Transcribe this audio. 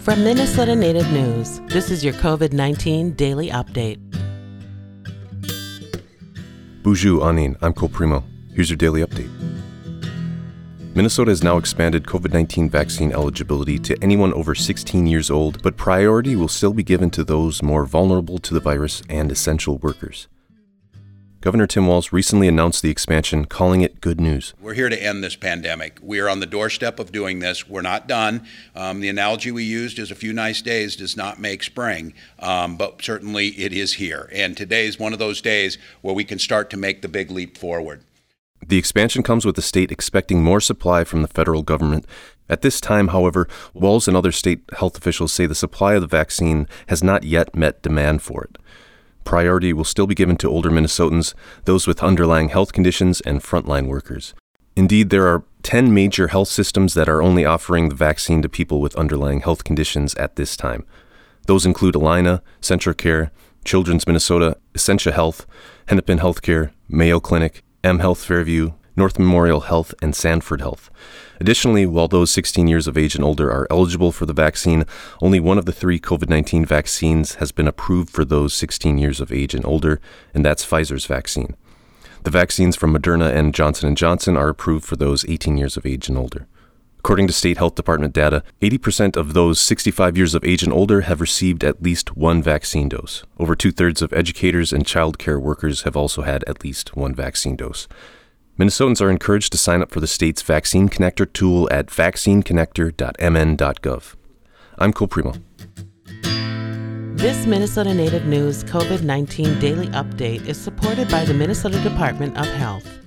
From Minnesota Native News, this is your COVID 19 daily update. Boozhoo, Anin. I'm Cole Premo. Here's your daily update. Minnesota has now expanded COVID 19 vaccine eligibility to anyone over 16 years old, but priority will still be given to those more vulnerable to the virus and essential workers. Governor Tim Walz recently announced the expansion, calling it good news. We're here to end this pandemic. We are on the doorstep of doing this. We're not done. Um, the analogy we used is a few nice days does not make spring, um, but certainly it is here. And today is one of those days where we can start to make the big leap forward. The expansion comes with the state expecting more supply from the federal government. At this time, however, Walz and other state health officials say the supply of the vaccine has not yet met demand for it. Priority will still be given to older Minnesotans, those with underlying health conditions, and frontline workers. Indeed, there are 10 major health systems that are only offering the vaccine to people with underlying health conditions at this time. Those include Allina, CentraCare, Children's Minnesota, Essentia Health, Hennepin Healthcare, Mayo Clinic, M Health Fairview, North Memorial Health, and Sanford Health. Additionally, while those 16 years of age and older are eligible for the vaccine, only one of the three COVID 19 vaccines has been approved for those 16 years of age and older, and that's Pfizer's vaccine. The vaccines from Moderna and Johnson & Johnson are approved for those 18 years of age and older. According to state health department data, 80% of those 65 years of age and older have received at least one vaccine dose. Over two thirds of educators and child care workers have also had at least one vaccine dose. Minnesotans are encouraged to sign up for the state's Vaccine Connector tool at vaccineconnector.mn.gov. I'm Cole Premo. This Minnesota Native News COVID 19 daily update is supported by the Minnesota Department of Health.